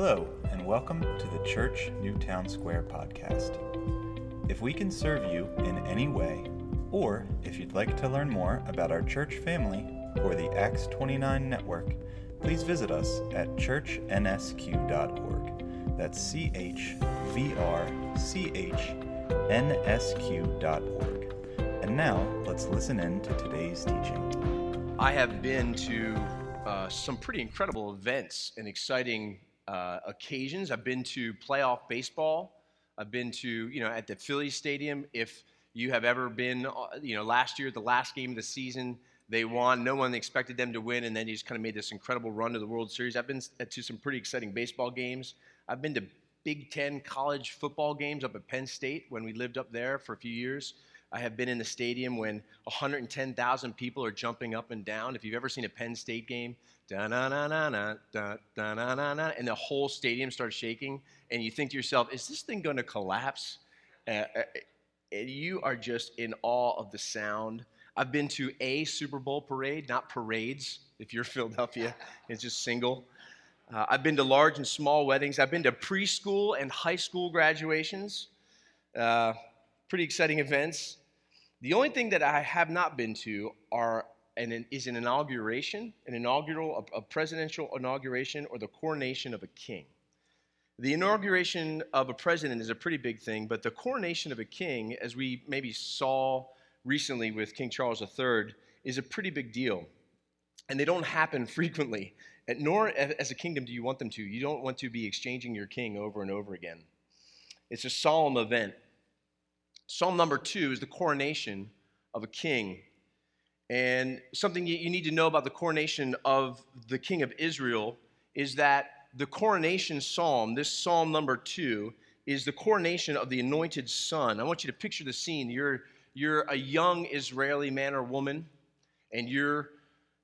Hello, and welcome to the Church Newtown Square podcast. If we can serve you in any way, or if you'd like to learn more about our church family or the Acts 29 network, please visit us at churchnsq.org. That's C H V R C H N S Q.org. And now, let's listen in to today's teaching. I have been to uh, some pretty incredible events and exciting uh, occasions. I've been to playoff baseball. I've been to, you know, at the Phillies Stadium. If you have ever been, uh, you know, last year, the last game of the season, they won. No one expected them to win, and then he just kind of made this incredible run to the World Series. I've been to some pretty exciting baseball games. I've been to Big Ten college football games up at Penn State when we lived up there for a few years. I have been in the stadium when 110,000 people are jumping up and down. If you've ever seen a Penn State game, and the whole stadium starts shaking, and you think to yourself, is this thing going to collapse? Uh, uh, and you are just in awe of the sound. I've been to a Super Bowl parade, not parades. If you're Philadelphia, it's just single. Uh, I've been to large and small weddings. I've been to preschool and high school graduations. Uh, pretty exciting events. The only thing that I have not been to are an, is an inauguration, an inaugural, a, a presidential inauguration, or the coronation of a king. The inauguration of a president is a pretty big thing, but the coronation of a king, as we maybe saw recently with King Charles III, is a pretty big deal. And they don't happen frequently, and nor as a kingdom do you want them to. You don't want to be exchanging your king over and over again. It's a solemn event. Psalm number two is the coronation of a king. And something you need to know about the coronation of the king of Israel is that the coronation psalm, this psalm number two, is the coronation of the anointed son. I want you to picture the scene. You're, you're a young Israeli man or woman, and you're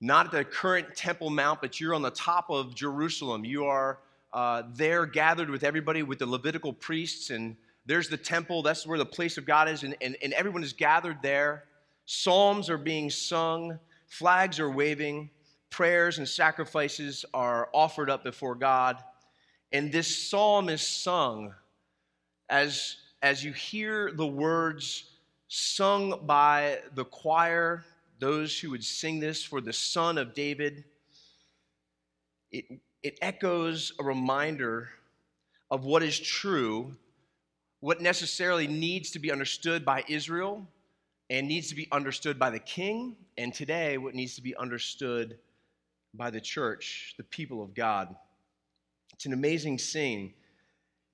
not at the current Temple Mount, but you're on the top of Jerusalem. You are uh, there gathered with everybody, with the Levitical priests, and there's the temple. That's where the place of God is, and, and, and everyone is gathered there. Psalms are being sung, flags are waving, prayers and sacrifices are offered up before God. And this psalm is sung as, as you hear the words sung by the choir, those who would sing this for the Son of David. It, it echoes a reminder of what is true, what necessarily needs to be understood by Israel, and needs to be understood by the king, and today, what needs to be understood by the church, the people of God. It's an amazing scene.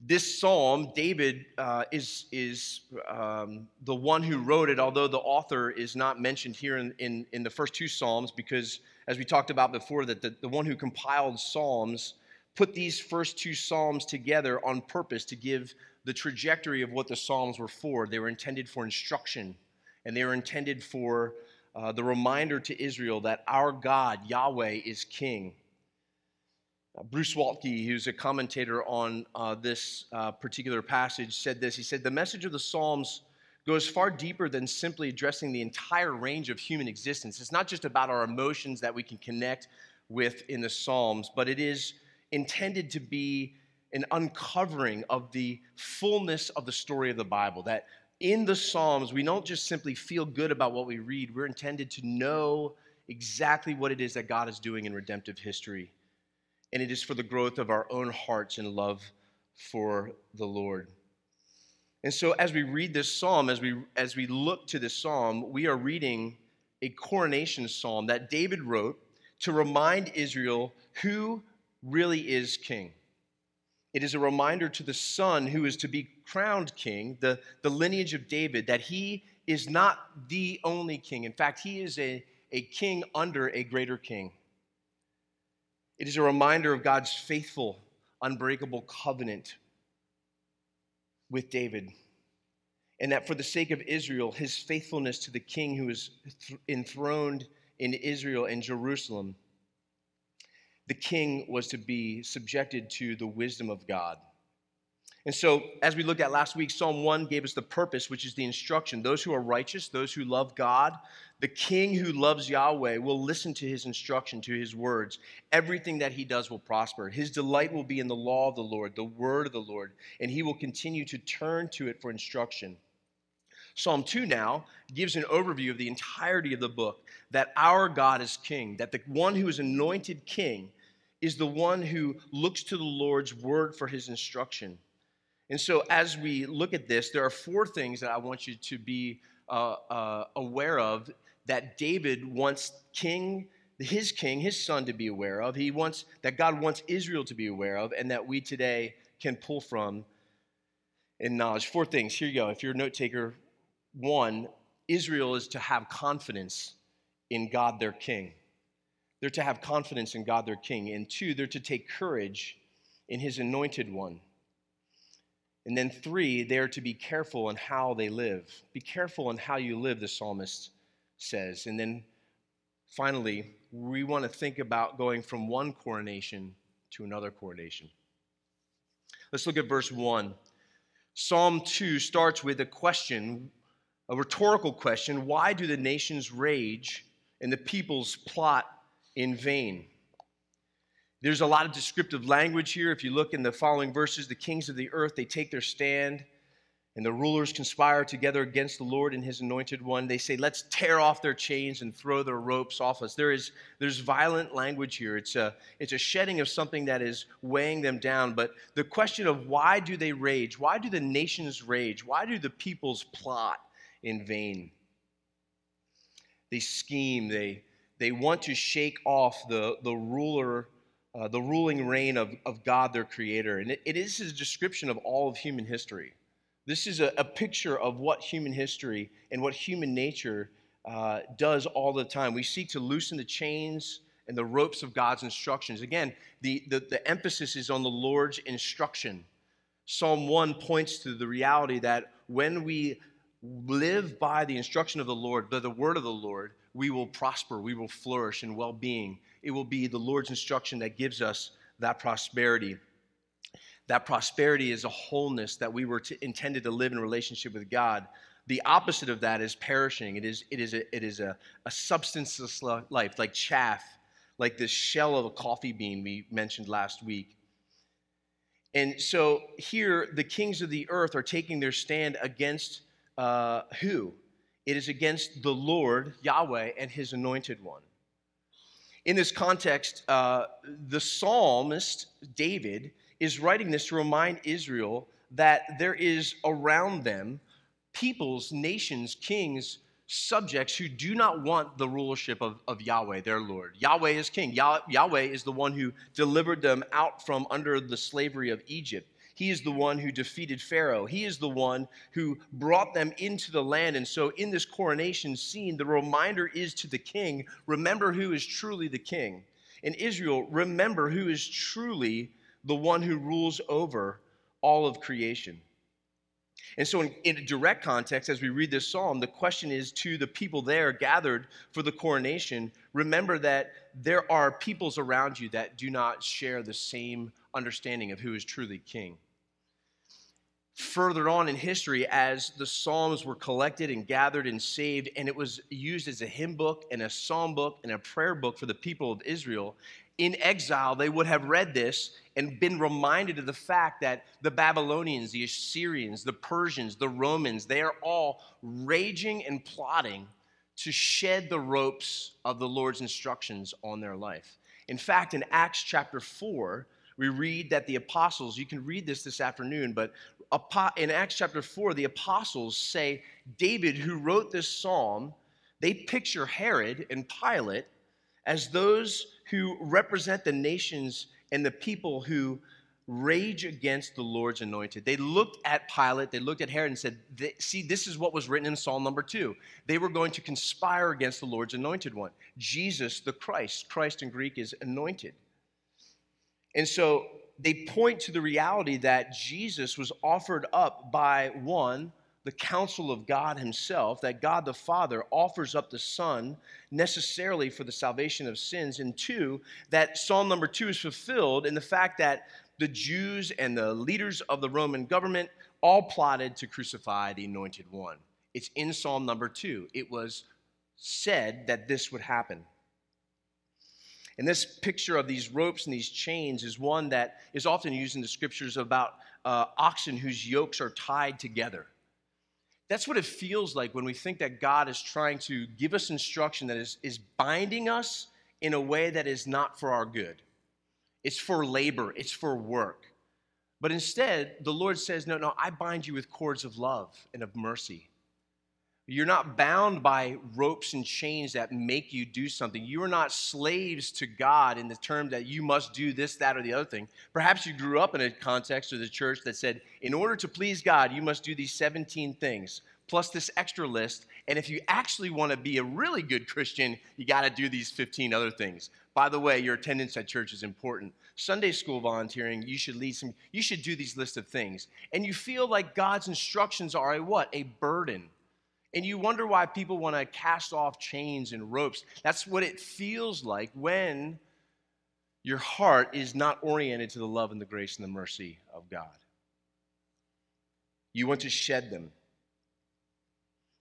This psalm, David uh, is, is um, the one who wrote it, although the author is not mentioned here in, in, in the first two psalms, because as we talked about before, that the, the one who compiled psalms put these first two psalms together on purpose to give the trajectory of what the psalms were for. They were intended for instruction and they are intended for uh, the reminder to Israel that our God, Yahweh, is king. Uh, Bruce Waltke, who's a commentator on uh, this uh, particular passage, said this. He said, The message of the Psalms goes far deeper than simply addressing the entire range of human existence. It's not just about our emotions that we can connect with in the Psalms, but it is intended to be an uncovering of the fullness of the story of the Bible, that in the Psalms, we don't just simply feel good about what we read, we're intended to know exactly what it is that God is doing in redemptive history. And it is for the growth of our own hearts and love for the Lord. And so as we read this psalm, as we as we look to this psalm, we are reading a coronation psalm that David wrote to remind Israel who really is king. It is a reminder to the son who is to be crowned king, the, the lineage of David, that he is not the only king. In fact, he is a, a king under a greater king. It is a reminder of God's faithful, unbreakable covenant with David. And that for the sake of Israel, his faithfulness to the king who is enthroned in Israel and Jerusalem the king was to be subjected to the wisdom of God. And so, as we looked at last week, Psalm 1 gave us the purpose, which is the instruction. Those who are righteous, those who love God, the king who loves Yahweh will listen to his instruction, to his words. Everything that he does will prosper. His delight will be in the law of the Lord, the word of the Lord, and he will continue to turn to it for instruction. Psalm 2 now gives an overview of the entirety of the book that our God is king, that the one who is anointed king is the one who looks to the Lord's word for his instruction. And so, as we look at this, there are four things that I want you to be uh, uh, aware of that David wants King, his king, his son, to be aware of. He wants that God wants Israel to be aware of, and that we today can pull from in knowledge. Four things. Here you go. If you're a note taker, one, Israel is to have confidence in God, their king. They're to have confidence in God, their king. And two, they're to take courage in his anointed one. And then three, they're to be careful in how they live. Be careful in how you live, the psalmist says. And then finally, we want to think about going from one coronation to another coronation. Let's look at verse 1. Psalm 2 starts with a question, a rhetorical question Why do the nations rage and the peoples plot in vain. There's a lot of descriptive language here. If you look in the following verses, the kings of the earth, they take their stand, and the rulers conspire together against the Lord and his anointed one. They say, Let's tear off their chains and throw their ropes off us. There is there's violent language here. It's a, it's a shedding of something that is weighing them down. But the question of why do they rage? Why do the nations rage? Why do the peoples plot in vain? They scheme, they they want to shake off the, the ruler, uh, the ruling reign of, of God, their creator. And it, it is a description of all of human history. This is a, a picture of what human history and what human nature uh, does all the time. We seek to loosen the chains and the ropes of God's instructions. Again, the, the, the emphasis is on the Lord's instruction. Psalm 1 points to the reality that when we live by the instruction of the Lord, by the word of the Lord, we will prosper, we will flourish in well being. It will be the Lord's instruction that gives us that prosperity. That prosperity is a wholeness that we were to, intended to live in relationship with God. The opposite of that is perishing. It is, it is, a, it is a, a substanceless life, like chaff, like the shell of a coffee bean we mentioned last week. And so here, the kings of the earth are taking their stand against uh, who? It is against the Lord, Yahweh, and his anointed one. In this context, uh, the psalmist, David, is writing this to remind Israel that there is around them peoples, nations, kings, subjects who do not want the rulership of, of Yahweh, their Lord. Yahweh is king. Yah- Yahweh is the one who delivered them out from under the slavery of Egypt. He is the one who defeated Pharaoh. He is the one who brought them into the land. And so, in this coronation scene, the reminder is to the king remember who is truly the king. In Israel, remember who is truly the one who rules over all of creation. And so, in, in, a direct context, as we read this psalm, the question is to the people there gathered for the coronation remember that there are peoples around you that do not share the same understanding of who is truly king further on in history as the Psalms were collected and gathered and saved, and it was used as a hymn book and a psalm book and a prayer book for the people of Israel. In exile, they would have read this and been reminded of the fact that the Babylonians, the Assyrians, the Persians, the Romans, they are all raging and plotting to shed the ropes of the Lord's instructions on their life. In fact, in Acts chapter 4, we read that the apostles, you can read this this afternoon, but in Acts chapter 4, the apostles say David, who wrote this psalm, they picture Herod and Pilate as those who represent the nations and the people who rage against the Lord's anointed. They looked at Pilate, they looked at Herod and said, See, this is what was written in Psalm number two. They were going to conspire against the Lord's anointed one, Jesus the Christ. Christ in Greek is anointed. And so they point to the reality that Jesus was offered up by one, the counsel of God Himself, that God the Father offers up the Son necessarily for the salvation of sins, and two, that Psalm number two is fulfilled in the fact that the Jews and the leaders of the Roman government all plotted to crucify the anointed one. It's in Psalm number two. It was said that this would happen. And this picture of these ropes and these chains is one that is often used in the scriptures about uh, oxen whose yokes are tied together. That's what it feels like when we think that God is trying to give us instruction that is, is binding us in a way that is not for our good. It's for labor, it's for work. But instead, the Lord says, No, no, I bind you with cords of love and of mercy. You're not bound by ropes and chains that make you do something. You are not slaves to God in the term that you must do this, that, or the other thing. Perhaps you grew up in a context of the church that said, in order to please God, you must do these 17 things, plus this extra list. And if you actually want to be a really good Christian, you got to do these 15 other things. By the way, your attendance at church is important. Sunday school volunteering, you should lead some, you should do these list of things. And you feel like God's instructions are a what? A burden and you wonder why people want to cast off chains and ropes. That's what it feels like when your heart is not oriented to the love and the grace and the mercy of God. You want to shed them.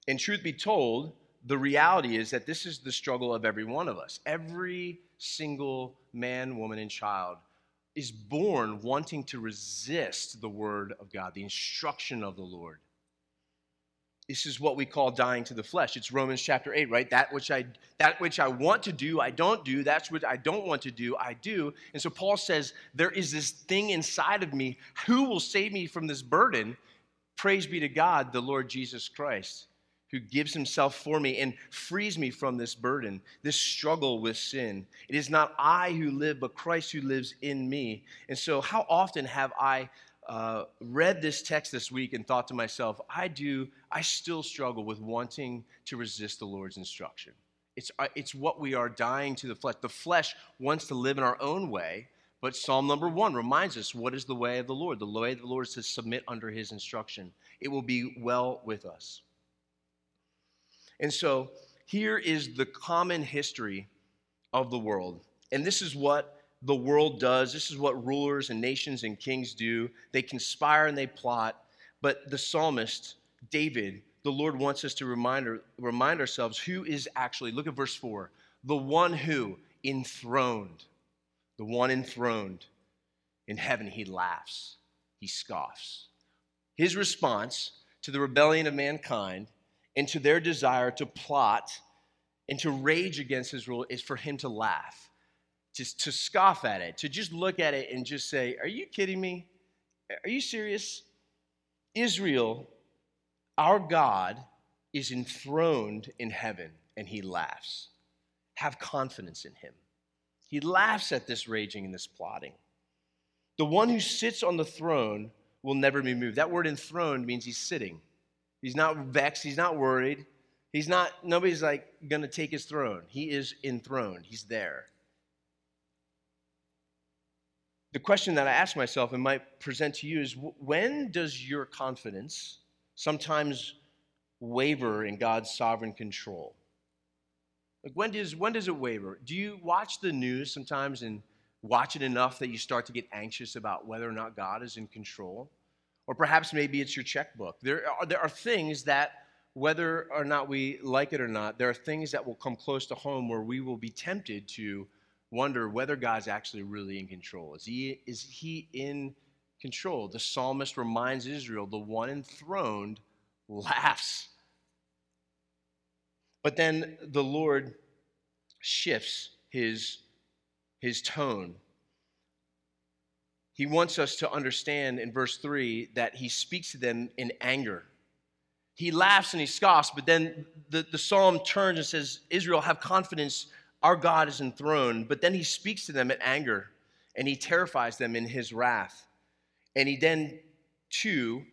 And truth be told, the reality is that this is the struggle of every one of us. Every single man, woman, and child is born wanting to resist the word of God, the instruction of the Lord. This is what we call dying to the flesh. It's Romans chapter 8, right? That which I that which I want to do, I don't do. That's what I don't want to do, I do. And so Paul says, there is this thing inside of me. Who will save me from this burden? Praise be to God, the Lord Jesus Christ, who gives himself for me and frees me from this burden, this struggle with sin. It is not I who live, but Christ who lives in me. And so, how often have I uh, read this text this week and thought to myself, I do, I still struggle with wanting to resist the Lord's instruction. It's, uh, it's what we are dying to the flesh. The flesh wants to live in our own way, but Psalm number one reminds us what is the way of the Lord? The way of the Lord is to submit under his instruction. It will be well with us. And so here is the common history of the world. And this is what the world does. This is what rulers and nations and kings do. They conspire and they plot. But the psalmist, David, the Lord wants us to remind, remind ourselves who is actually, look at verse 4, the one who enthroned, the one enthroned in heaven, he laughs, he scoffs. His response to the rebellion of mankind and to their desire to plot and to rage against his rule is for him to laugh to, to scoff at it, to just look at it and just say, Are you kidding me? Are you serious? Israel, our God, is enthroned in heaven and he laughs. Have confidence in him. He laughs at this raging and this plotting. The one who sits on the throne will never be moved. That word enthroned means he's sitting. He's not vexed, he's not worried. He's not, nobody's like gonna take his throne. He is enthroned, he's there the question that I ask myself and might present to you is when does your confidence sometimes waver in God's sovereign control? Like when does when does it waver? Do you watch the news sometimes and watch it enough that you start to get anxious about whether or not God is in control? Or perhaps maybe it's your checkbook. There are, there are things that whether or not we like it or not, there are things that will come close to home where we will be tempted to wonder whether God's actually really in control. Is he, is he in control? The psalmist reminds Israel the one enthroned laughs. But then the Lord shifts his, his tone. He wants us to understand in verse 3 that he speaks to them in anger. He laughs and he scoffs, but then the, the psalm turns and says, Israel, have confidence our God is enthroned, but then he speaks to them in anger and he terrifies them in his wrath. And he then, too,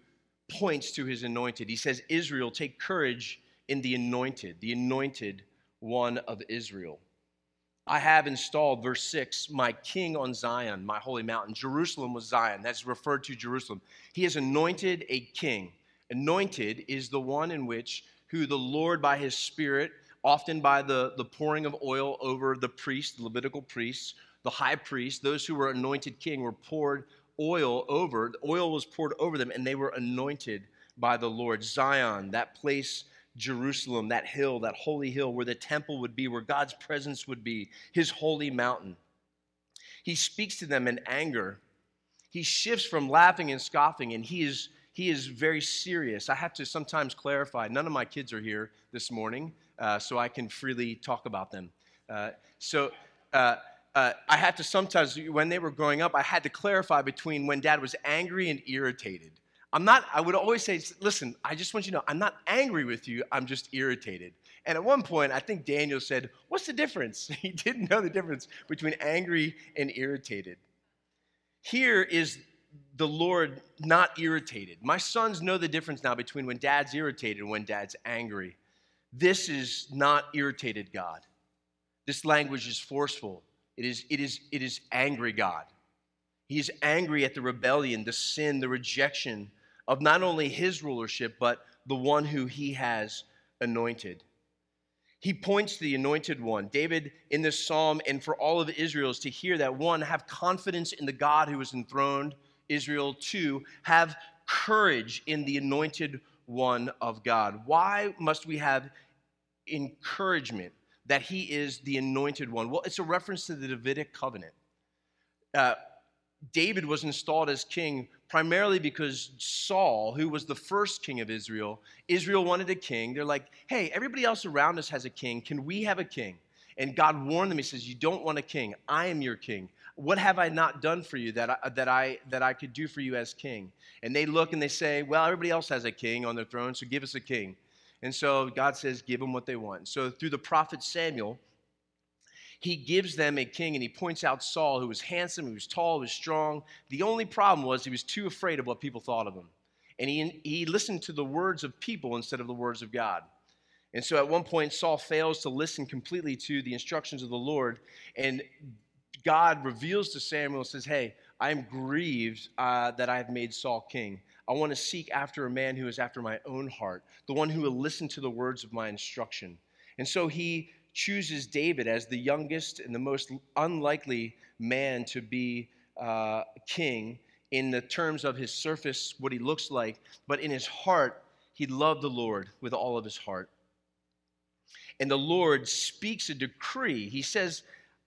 points to his anointed. He says, Israel, take courage in the anointed, the anointed one of Israel. I have installed, verse 6, my king on Zion, my holy mountain. Jerusalem was Zion. That's referred to Jerusalem. He has anointed a king. Anointed is the one in which, who the Lord by his Spirit often by the, the pouring of oil over the priests, the Levitical priests, the high priest, those who were anointed king were poured oil over, the oil was poured over them, and they were anointed by the Lord. Zion, that place, Jerusalem, that hill, that holy hill where the temple would be, where God's presence would be, his holy mountain. He speaks to them in anger. He shifts from laughing and scoffing, and he is, he is very serious. I have to sometimes clarify none of my kids are here this morning, uh, so I can freely talk about them. Uh, so, uh, uh, I had to sometimes, when they were growing up, I had to clarify between when dad was angry and irritated. I'm not, I would always say, listen, I just want you to know, I'm not angry with you, I'm just irritated. And at one point, I think Daniel said, What's the difference? He didn't know the difference between angry and irritated. Here is the Lord not irritated. My sons know the difference now between when dad's irritated and when dad's angry. This is not irritated God. This language is forceful. It is, it is, it is angry God. He is angry at the rebellion, the sin, the rejection of not only his rulership, but the one who he has anointed. He points to the anointed one. David, in this psalm, and for all of Israel, is to hear that one, have confidence in the God who is enthroned, Israel. Two, have courage in the anointed one of God. Why must we have encouragement? that he is the anointed one? Well, it's a reference to the Davidic covenant. Uh, David was installed as king primarily because Saul, who was the first king of Israel, Israel wanted a king. They're like, hey, everybody else around us has a king. Can we have a king? And God warned them. He says, You don't want a king. I am your king. What have I not done for you that I, that I, that I could do for you as king? And they look and they say, Well, everybody else has a king on their throne, so give us a king. And so God says, give them what they want. So through the prophet Samuel, he gives them a king and he points out Saul, who was handsome, who was tall, who was strong. The only problem was he was too afraid of what people thought of him. And he, he listened to the words of people instead of the words of God. And so at one point, Saul fails to listen completely to the instructions of the Lord. And God reveals to Samuel, and says, Hey, I am grieved uh, that I have made Saul king. I want to seek after a man who is after my own heart, the one who will listen to the words of my instruction. And so he chooses David as the youngest and the most unlikely man to be uh, king in the terms of his surface, what he looks like, but in his heart, he loved the Lord with all of his heart. And the Lord speaks a decree. He says,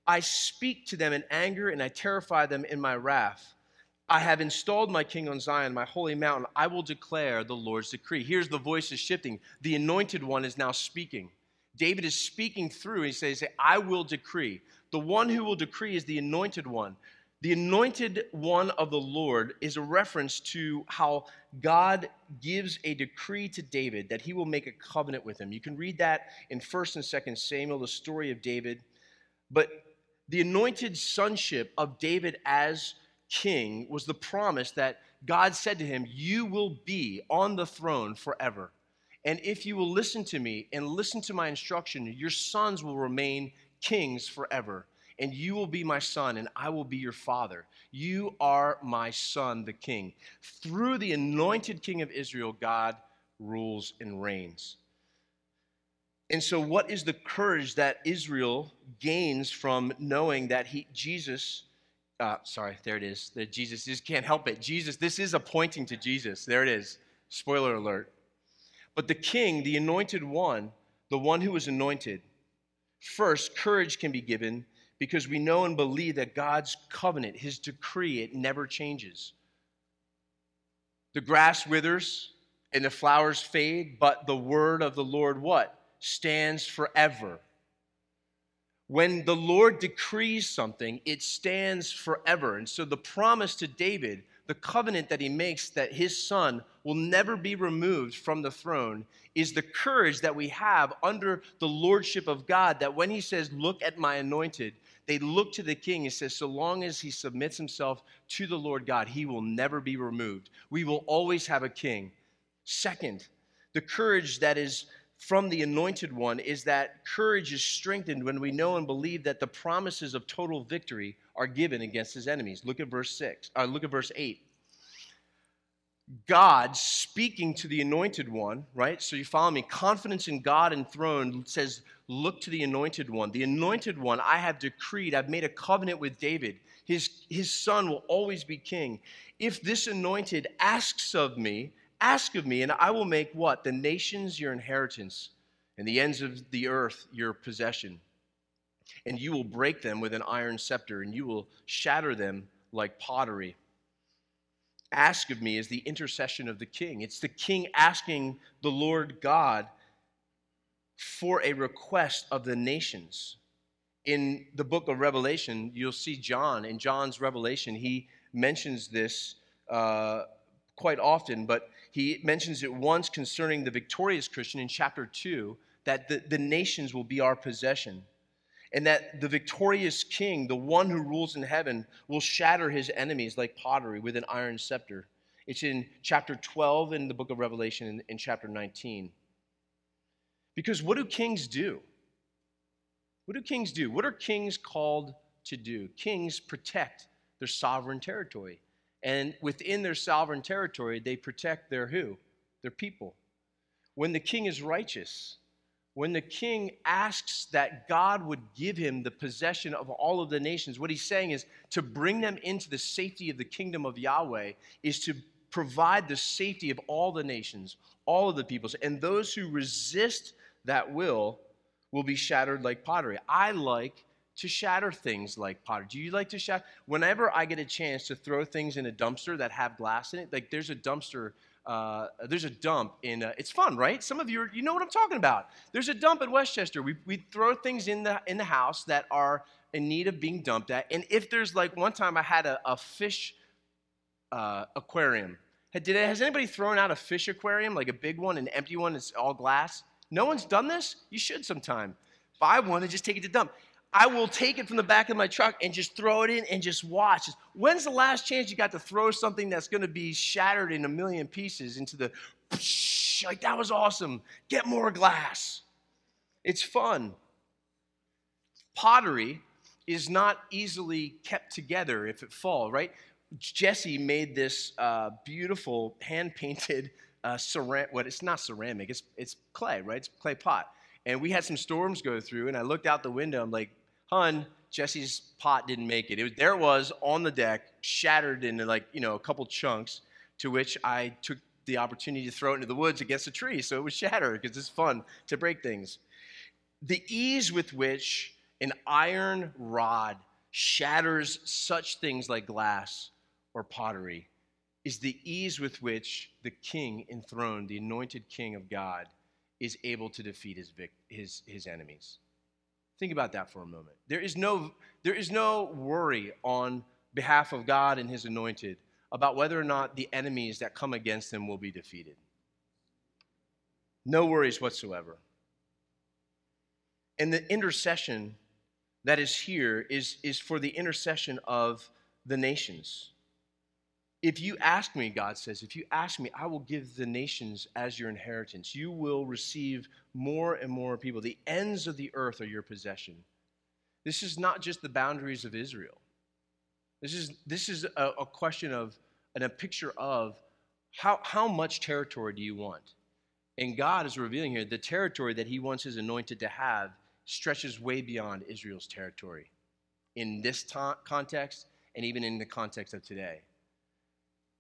I speak to them in anger and I terrify them in my wrath. I have installed my king on Zion, my holy mountain. I will declare the Lord's decree. Here's the voices shifting. The anointed one is now speaking. David is speaking through. He says, I will decree. The one who will decree is the anointed one. The anointed one of the Lord is a reference to how God gives a decree to David that he will make a covenant with him. You can read that in 1st and 2nd Samuel, the story of David. But the anointed sonship of David as king was the promise that God said to him, You will be on the throne forever. And if you will listen to me and listen to my instruction, your sons will remain kings forever. And you will be my son, and I will be your father. You are my son, the king. Through the anointed king of Israel, God rules and reigns. And so, what is the courage that Israel gains from knowing that he, Jesus uh, sorry, there it is. The Jesus just can't help it. Jesus, this is a pointing to Jesus. There it is. Spoiler alert. But the king, the anointed one, the one who was anointed, first, courage can be given because we know and believe that God's covenant, his decree, it never changes. The grass withers and the flowers fade, but the word of the Lord what? Stands forever. When the Lord decrees something, it stands forever. And so the promise to David, the covenant that he makes that his son will never be removed from the throne, is the courage that we have under the lordship of God. That when he says, Look at my anointed, they look to the king and says, So long as he submits himself to the Lord God, he will never be removed. We will always have a king. Second, the courage that is from the anointed one is that courage is strengthened when we know and believe that the promises of total victory are given against his enemies. Look at verse 6. Uh, look at verse 8. God speaking to the anointed one, right? So you follow me. Confidence in God enthroned says, Look to the anointed one. The anointed one, I have decreed, I've made a covenant with David. His, his son will always be king. If this anointed asks of me, ask of me, and I will make what? The nations your inheritance, and the ends of the earth your possession. And you will break them with an iron scepter, and you will shatter them like pottery. Ask of me is the intercession of the king. It's the king asking the Lord God for a request of the nations. In the book of Revelation, you'll see John. In John's Revelation, he mentions this uh, quite often, but he mentions it once concerning the victorious Christian in chapter 2 that the, the nations will be our possession and that the victorious king, the one who rules in heaven, will shatter his enemies like pottery with an iron scepter. It's in chapter 12 in the book of Revelation in, in chapter 19. Because what do kings do? What do kings do? What are kings called to do? Kings protect their sovereign territory. And within their sovereign territory, they protect their who? Their people. When the king is righteous, when the king asks that God would give him the possession of all of the nations, what he's saying is to bring them into the safety of the kingdom of Yahweh is to provide the safety of all the nations, all of the peoples. And those who resist that will will be shattered like pottery. I like to shatter things like pottery. Do you like to shatter? Whenever I get a chance to throw things in a dumpster that have glass in it, like there's a dumpster uh, there's a dump in, uh, it's fun, right? Some of you, are, you know what I'm talking about. There's a dump at West Chester. We, we throw things in the, in the house that are in need of being dumped at. And if there's like one time I had a, a fish uh, aquarium. Did, has anybody thrown out a fish aquarium, like a big one, an empty one that's all glass? No one's done this? You should sometime. Buy one and just take it to dump. I will take it from the back of my truck and just throw it in and just watch. When's the last chance you got to throw something that's going to be shattered in a million pieces into the like that was awesome. Get more glass. It's fun. Pottery is not easily kept together if it falls, right? Jesse made this uh, beautiful hand painted uh, ceramic. What it's not ceramic. It's it's clay, right? It's clay pot. And we had some storms go through, and I looked out the window. I'm like, hun, Jesse's pot didn't make it. it was, there it was on the deck, shattered into like, you know, a couple chunks, to which I took the opportunity to throw it into the woods against a tree. So it was shattered because it's fun to break things. The ease with which an iron rod shatters such things like glass or pottery is the ease with which the king enthroned, the anointed king of God, is able to defeat his, his, his enemies. Think about that for a moment. There is no, there is no worry on behalf of God and his anointed about whether or not the enemies that come against him will be defeated. No worries whatsoever. And the intercession that is here is, is for the intercession of the nations. If you ask me, God says, if you ask me, I will give the nations as your inheritance. You will receive more and more people. The ends of the earth are your possession. This is not just the boundaries of Israel. This is, this is a, a question of, and a picture of how, how much territory do you want? And God is revealing here the territory that He wants His anointed to have stretches way beyond Israel's territory in this ta- context and even in the context of today.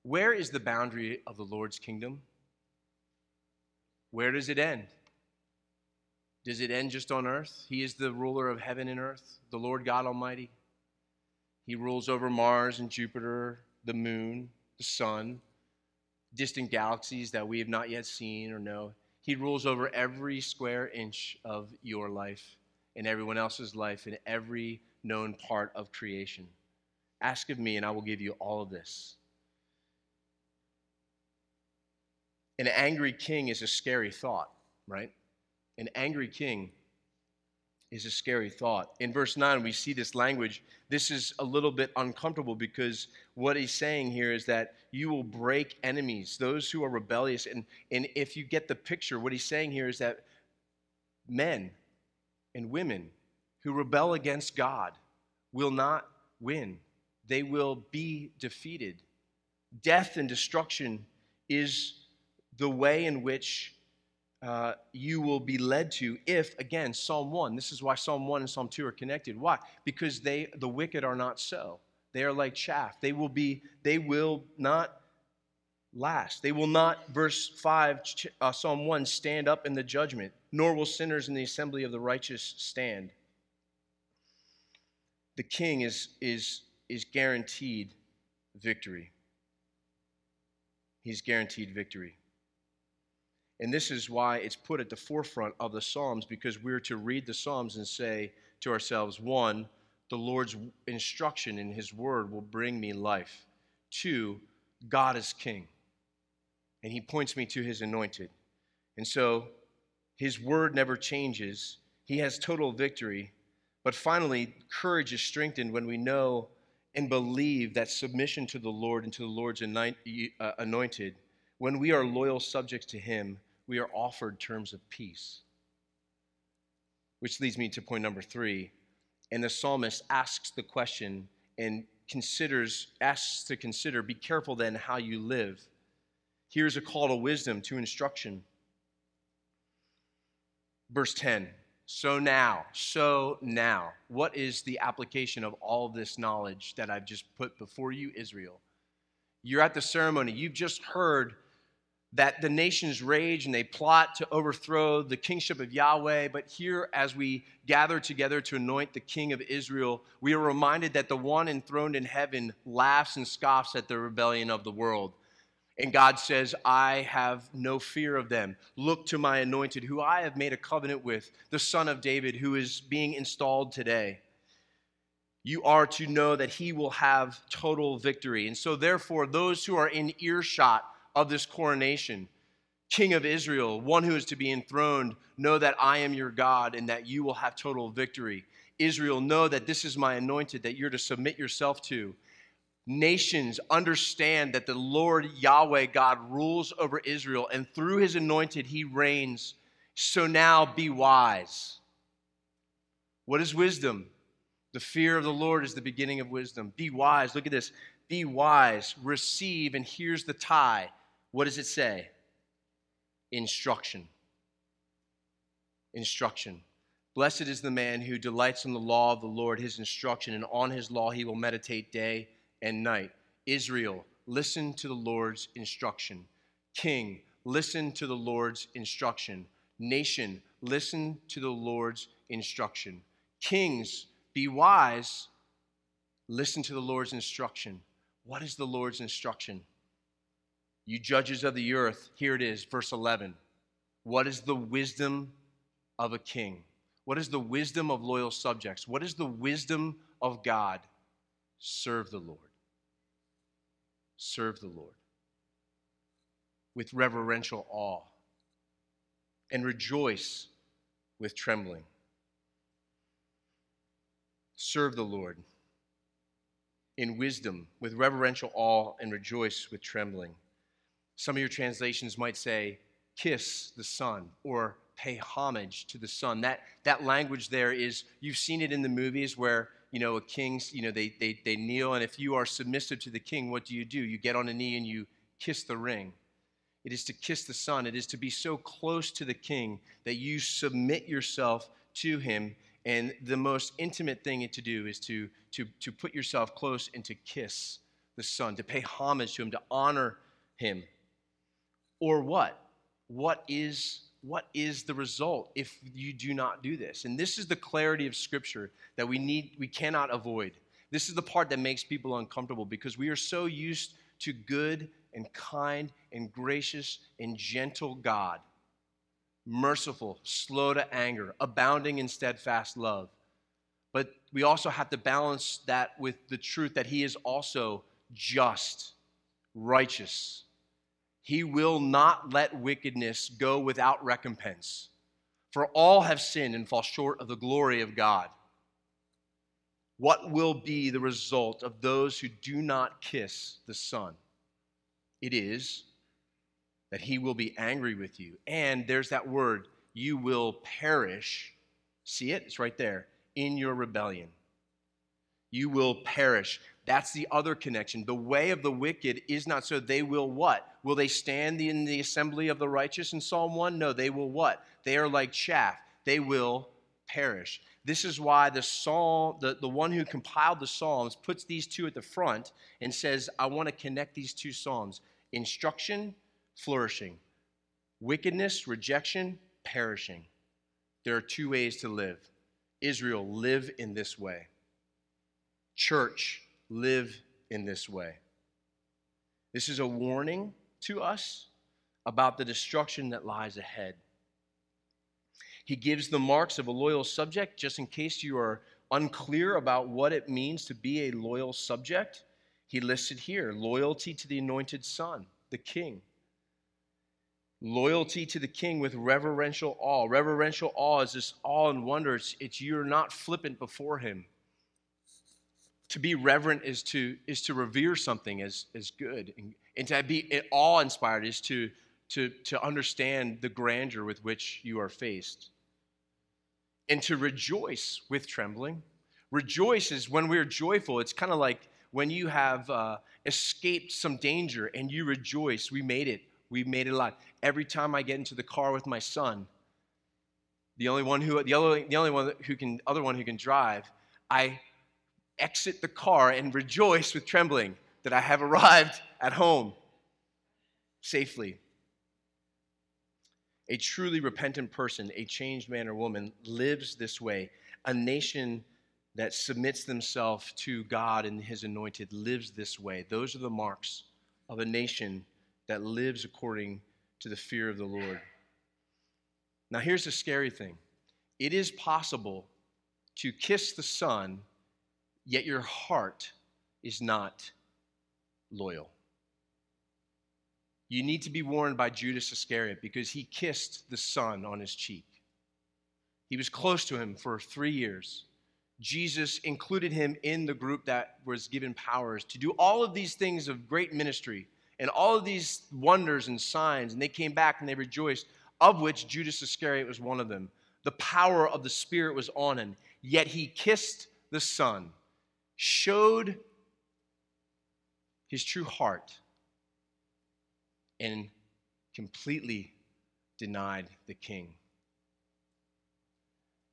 Where is the boundary of the Lord's kingdom? Where does it end? Does it end just on earth? He is the ruler of heaven and earth, the Lord God Almighty. He rules over Mars and Jupiter, the moon, the sun, distant galaxies that we have not yet seen or know. He rules over every square inch of your life and everyone else's life in every known part of creation. Ask of me, and I will give you all of this. An angry king is a scary thought, right? An angry king is a scary thought. In verse 9, we see this language. This is a little bit uncomfortable because what he's saying here is that you will break enemies, those who are rebellious. And, and if you get the picture, what he's saying here is that men and women who rebel against God will not win, they will be defeated. Death and destruction is the way in which uh, you will be led to if again psalm 1 this is why psalm 1 and psalm 2 are connected why because they the wicked are not so They are like chaff. They will be, they will not last. They will not, verse 5, uh, Psalm 1, stand up in the judgment, nor will sinners in the assembly of the righteous stand. The king is, is, is guaranteed victory. He's guaranteed victory. And this is why it's put at the forefront of the Psalms because we're to read the Psalms and say to ourselves, one, the Lord's instruction in His word will bring me life. Two, God is king. And He points me to His anointed. And so His word never changes, He has total victory. But finally, courage is strengthened when we know and believe that submission to the Lord and to the Lord's uh, anointed, when we are loyal subjects to Him, we are offered terms of peace. Which leads me to point number three. And the psalmist asks the question and considers, asks to consider, be careful then how you live. Here's a call to wisdom, to instruction. Verse 10 So now, so now, what is the application of all of this knowledge that I've just put before you, Israel? You're at the ceremony, you've just heard that the nations rage and they plot to overthrow the kingship of Yahweh. But here, as we gather together to anoint the king of Israel, we are reminded that the one enthroned in heaven laughs and scoffs at the rebellion of the world. And God says, I have no fear of them. Look to my anointed, who I have made a covenant with, the son of David, who is being installed today. You are to know that he will have total victory. And so, therefore, those who are in earshot, of this coronation. King of Israel, one who is to be enthroned, know that I am your God and that you will have total victory. Israel, know that this is my anointed that you're to submit yourself to. Nations understand that the Lord Yahweh God rules over Israel, and through his anointed, he reigns. So now be wise. What is wisdom? The fear of the Lord is the beginning of wisdom. Be wise. Look at this. Be wise. Receive, and here's the tie what does it say? Instruction. Instruction. Blessed is the man who delights in the law of the Lord, his instruction, and on his law he will meditate day and night. Israel, listen to the Lord's instruction. King, listen to the Lord's instruction. Nation, listen to the Lord's instruction. Kings, be wise, listen to the Lord's instruction. What is the Lord's instruction? You judges of the earth, here it is, verse 11. What is the wisdom of a king? What is the wisdom of loyal subjects? What is the wisdom of God? Serve the Lord. Serve the Lord with reverential awe and rejoice with trembling. Serve the Lord in wisdom with reverential awe and rejoice with trembling. Some of your translations might say, kiss the Son or pay homage to the Son. That, that language there is, you've seen it in the movies where, you know, a king's, you know, they, they, they kneel, and if you are submissive to the king, what do you do? You get on a knee and you kiss the ring. It is to kiss the Son. It is to be so close to the king that you submit yourself to him. And the most intimate thing to do is to, to, to put yourself close and to kiss the Son, to pay homage to him, to honor him. Or what? What is what is the result if you do not do this? And this is the clarity of scripture that we need we cannot avoid. This is the part that makes people uncomfortable because we are so used to good and kind and gracious and gentle God, merciful, slow to anger, abounding in steadfast love. But we also have to balance that with the truth that He is also just, righteous, he will not let wickedness go without recompense. For all have sinned and fall short of the glory of God. What will be the result of those who do not kiss the Son? It is that he will be angry with you. And there's that word, you will perish. See it? It's right there. In your rebellion. You will perish. That's the other connection. The way of the wicked is not so. They will what? Will they stand in the assembly of the righteous in Psalm 1? No, they will what? They are like chaff. They will perish. This is why the psalm, the, the one who compiled the Psalms, puts these two at the front and says, I want to connect these two Psalms instruction, flourishing, wickedness, rejection, perishing. There are two ways to live. Israel, live in this way. Church, live in this way. This is a warning to us about the destruction that lies ahead. He gives the marks of a loyal subject, just in case you are unclear about what it means to be a loyal subject. He listed here loyalty to the anointed son, the king. Loyalty to the king with reverential awe. Reverential awe is this awe and wonder. It's, it's you're not flippant before him. To be reverent is to, is to revere something as, as good. And, and to be awe inspired is to, to, to understand the grandeur with which you are faced and to rejoice with trembling. Rejoice is when we're joyful. It's kind of like when you have uh, escaped some danger and you rejoice. We made it. We made it alive. Every time I get into the car with my son, the only one who the only, the only one who can other one who can drive, I exit the car and rejoice with trembling that I have arrived at home safely. A truly repentant person, a changed man or woman, lives this way. A nation that submits themselves to God and his anointed lives this way. Those are the marks of a nation that lives according to the fear of the Lord. Now, here's the scary thing it is possible to kiss the Son, yet your heart is not loyal. You need to be warned by Judas Iscariot because he kissed the Son on his cheek. He was close to him for three years. Jesus included him in the group that was given powers to do all of these things of great ministry and all of these wonders and signs. And they came back and they rejoiced, of which Judas Iscariot was one of them. The power of the Spirit was on him. Yet he kissed the Son, showed his true heart and completely denied the king.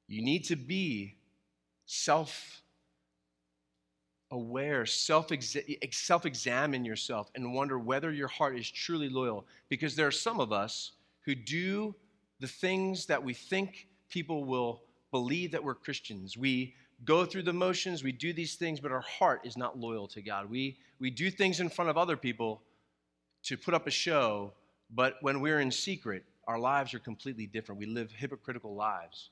You need to be self aware, self examine yourself, and wonder whether your heart is truly loyal. Because there are some of us who do the things that we think people will believe that we're Christians. We go through the motions, we do these things, but our heart is not loyal to God. We, we do things in front of other people to put up a show, but when we're in secret, our lives are completely different. We live hypocritical lives.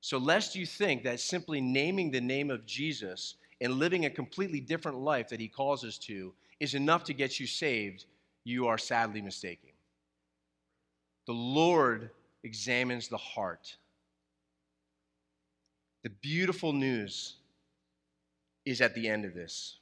So, lest you think that simply naming the name of Jesus and living a completely different life that he calls us to is enough to get you saved, you are sadly mistaken. The Lord examines the heart. The beautiful news is at the end of this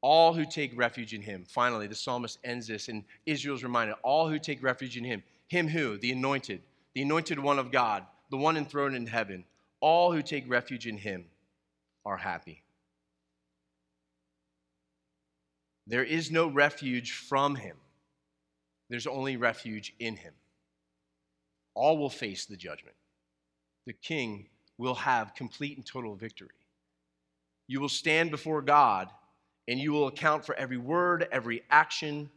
all who take refuge in him. Finally, the psalmist ends this, and Israel's reminded all who take refuge in him. Him who? The anointed, the anointed one of God, the one enthroned in heaven. All who take refuge in him are happy. There is no refuge from him, there's only refuge in him. All will face the judgment. The king will have complete and total victory. You will stand before God and you will account for every word, every action.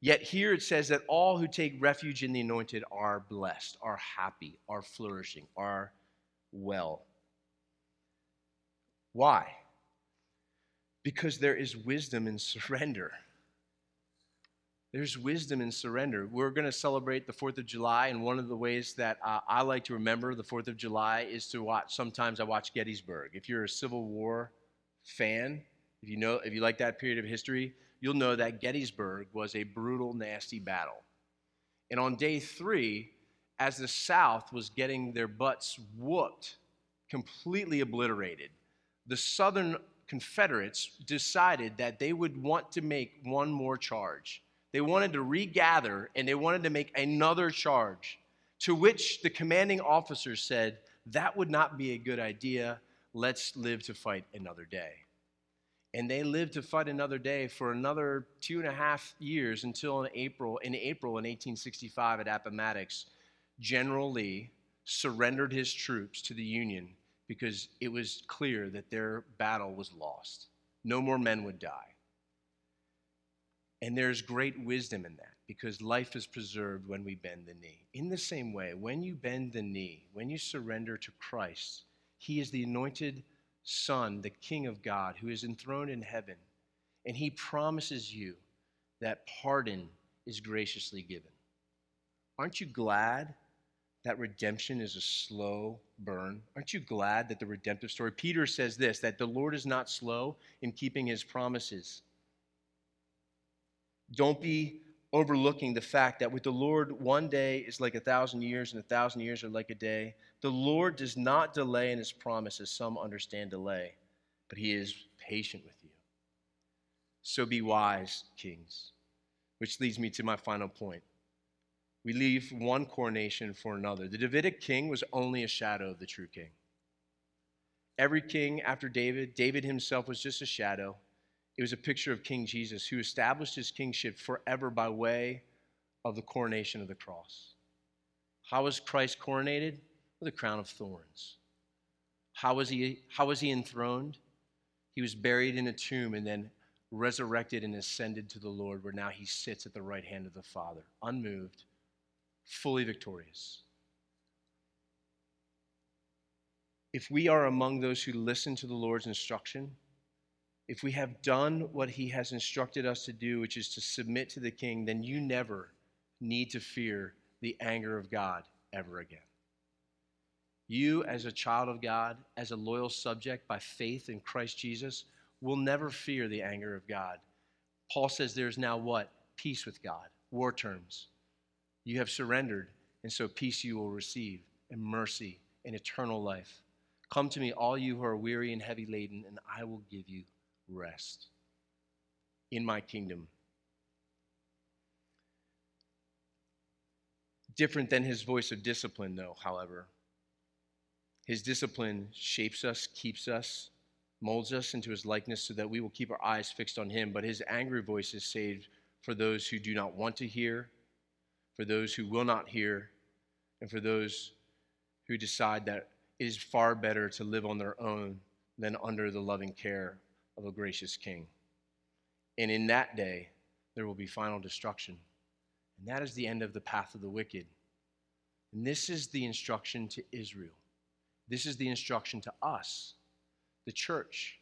Yet here it says that all who take refuge in the anointed are blessed, are happy, are flourishing, are well. Why? Because there is wisdom in surrender. There's wisdom in surrender. We're going to celebrate the 4th of July, and one of the ways that uh, I like to remember the 4th of July is to watch, sometimes I watch Gettysburg. If you're a Civil War fan, if you know if you like that period of history, you'll know that Gettysburg was a brutal, nasty battle. And on day three, as the South was getting their butts whooped, completely obliterated, the Southern Confederates decided that they would want to make one more charge. They wanted to regather and they wanted to make another charge, to which the commanding officer said, That would not be a good idea let's live to fight another day. And they lived to fight another day for another two and a half years until in April, in April in 1865 at Appomattox, General Lee surrendered his troops to the Union because it was clear that their battle was lost. No more men would die. And there's great wisdom in that because life is preserved when we bend the knee. In the same way, when you bend the knee, when you surrender to Christ, He is the anointed Son, the King of God, who is enthroned in heaven. And He promises you that pardon is graciously given. Aren't you glad that redemption is a slow burn? Aren't you glad that the redemptive story? Peter says this that the Lord is not slow in keeping his promises. Don't be overlooking the fact that with the Lord, one day is like a thousand years, and a thousand years are like a day. The Lord does not delay in his promises. Some understand delay, but he is patient with you. So be wise, kings. Which leads me to my final point. We leave one coronation for another. The Davidic king was only a shadow of the true king. Every king after David, David himself was just a shadow. It was a picture of King Jesus who established his kingship forever by way of the coronation of the cross. How was Christ coronated? With a crown of thorns. How was he, how was he enthroned? He was buried in a tomb and then resurrected and ascended to the Lord, where now he sits at the right hand of the Father, unmoved, fully victorious. If we are among those who listen to the Lord's instruction, if we have done what he has instructed us to do, which is to submit to the king, then you never need to fear the anger of God ever again. You, as a child of God, as a loyal subject by faith in Christ Jesus, will never fear the anger of God. Paul says there's now what? Peace with God. War terms. You have surrendered, and so peace you will receive, and mercy, and eternal life. Come to me, all you who are weary and heavy laden, and I will give you rest in my kingdom. Different than his voice of discipline, though, however. His discipline shapes us, keeps us, molds us into his likeness so that we will keep our eyes fixed on him. But his angry voice is saved for those who do not want to hear, for those who will not hear, and for those who decide that it is far better to live on their own than under the loving care of a gracious king. And in that day, there will be final destruction. And that is the end of the path of the wicked. And this is the instruction to Israel. This is the instruction to us, the church,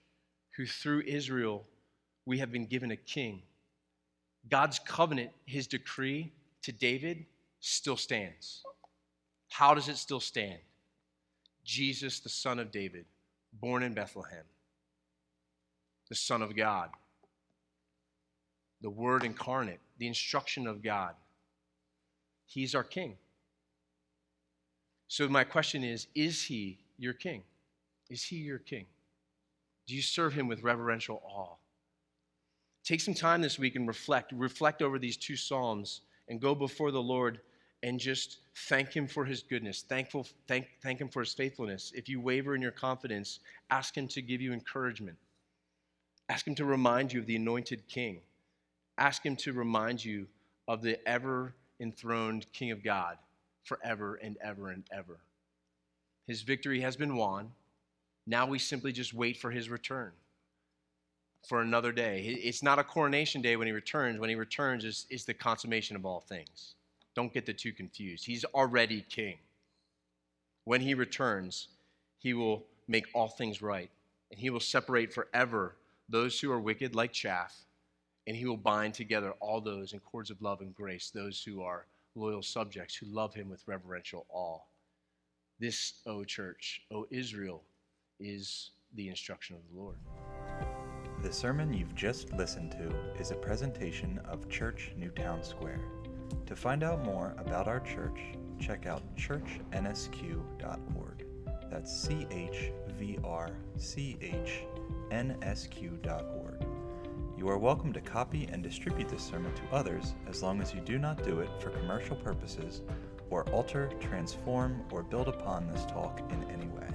who through Israel we have been given a king. God's covenant, his decree to David, still stands. How does it still stand? Jesus, the son of David, born in Bethlehem the Son of God, the Word incarnate, the instruction of God. He's our King. So, my question is Is He your King? Is He your King? Do you serve Him with reverential awe? Take some time this week and reflect. Reflect over these two Psalms and go before the Lord and just thank Him for His goodness. Thankful, thank, thank Him for His faithfulness. If you waver in your confidence, ask Him to give you encouragement. Ask Him to remind you of the anointed King. Ask Him to remind you of the ever enthroned King of God forever and ever and ever. His victory has been won. Now we simply just wait for His return for another day. It's not a coronation day when He returns. When He returns is, is the consummation of all things. Don't get the two confused. He's already King. When He returns, He will make all things right, and He will separate forever those who are wicked like chaff, and he will bind together all those in cords of love and grace, those who are loyal subjects who love him with reverential awe. This, O church, O Israel, is the instruction of the Lord. The sermon you've just listened to is a presentation of Church Newtown Square. To find out more about our church, check out churchnsq.org. That's C H V R C H nsq.org. You are welcome to copy and distribute this sermon to others as long as you do not do it for commercial purposes or alter, transform, or build upon this talk in any way.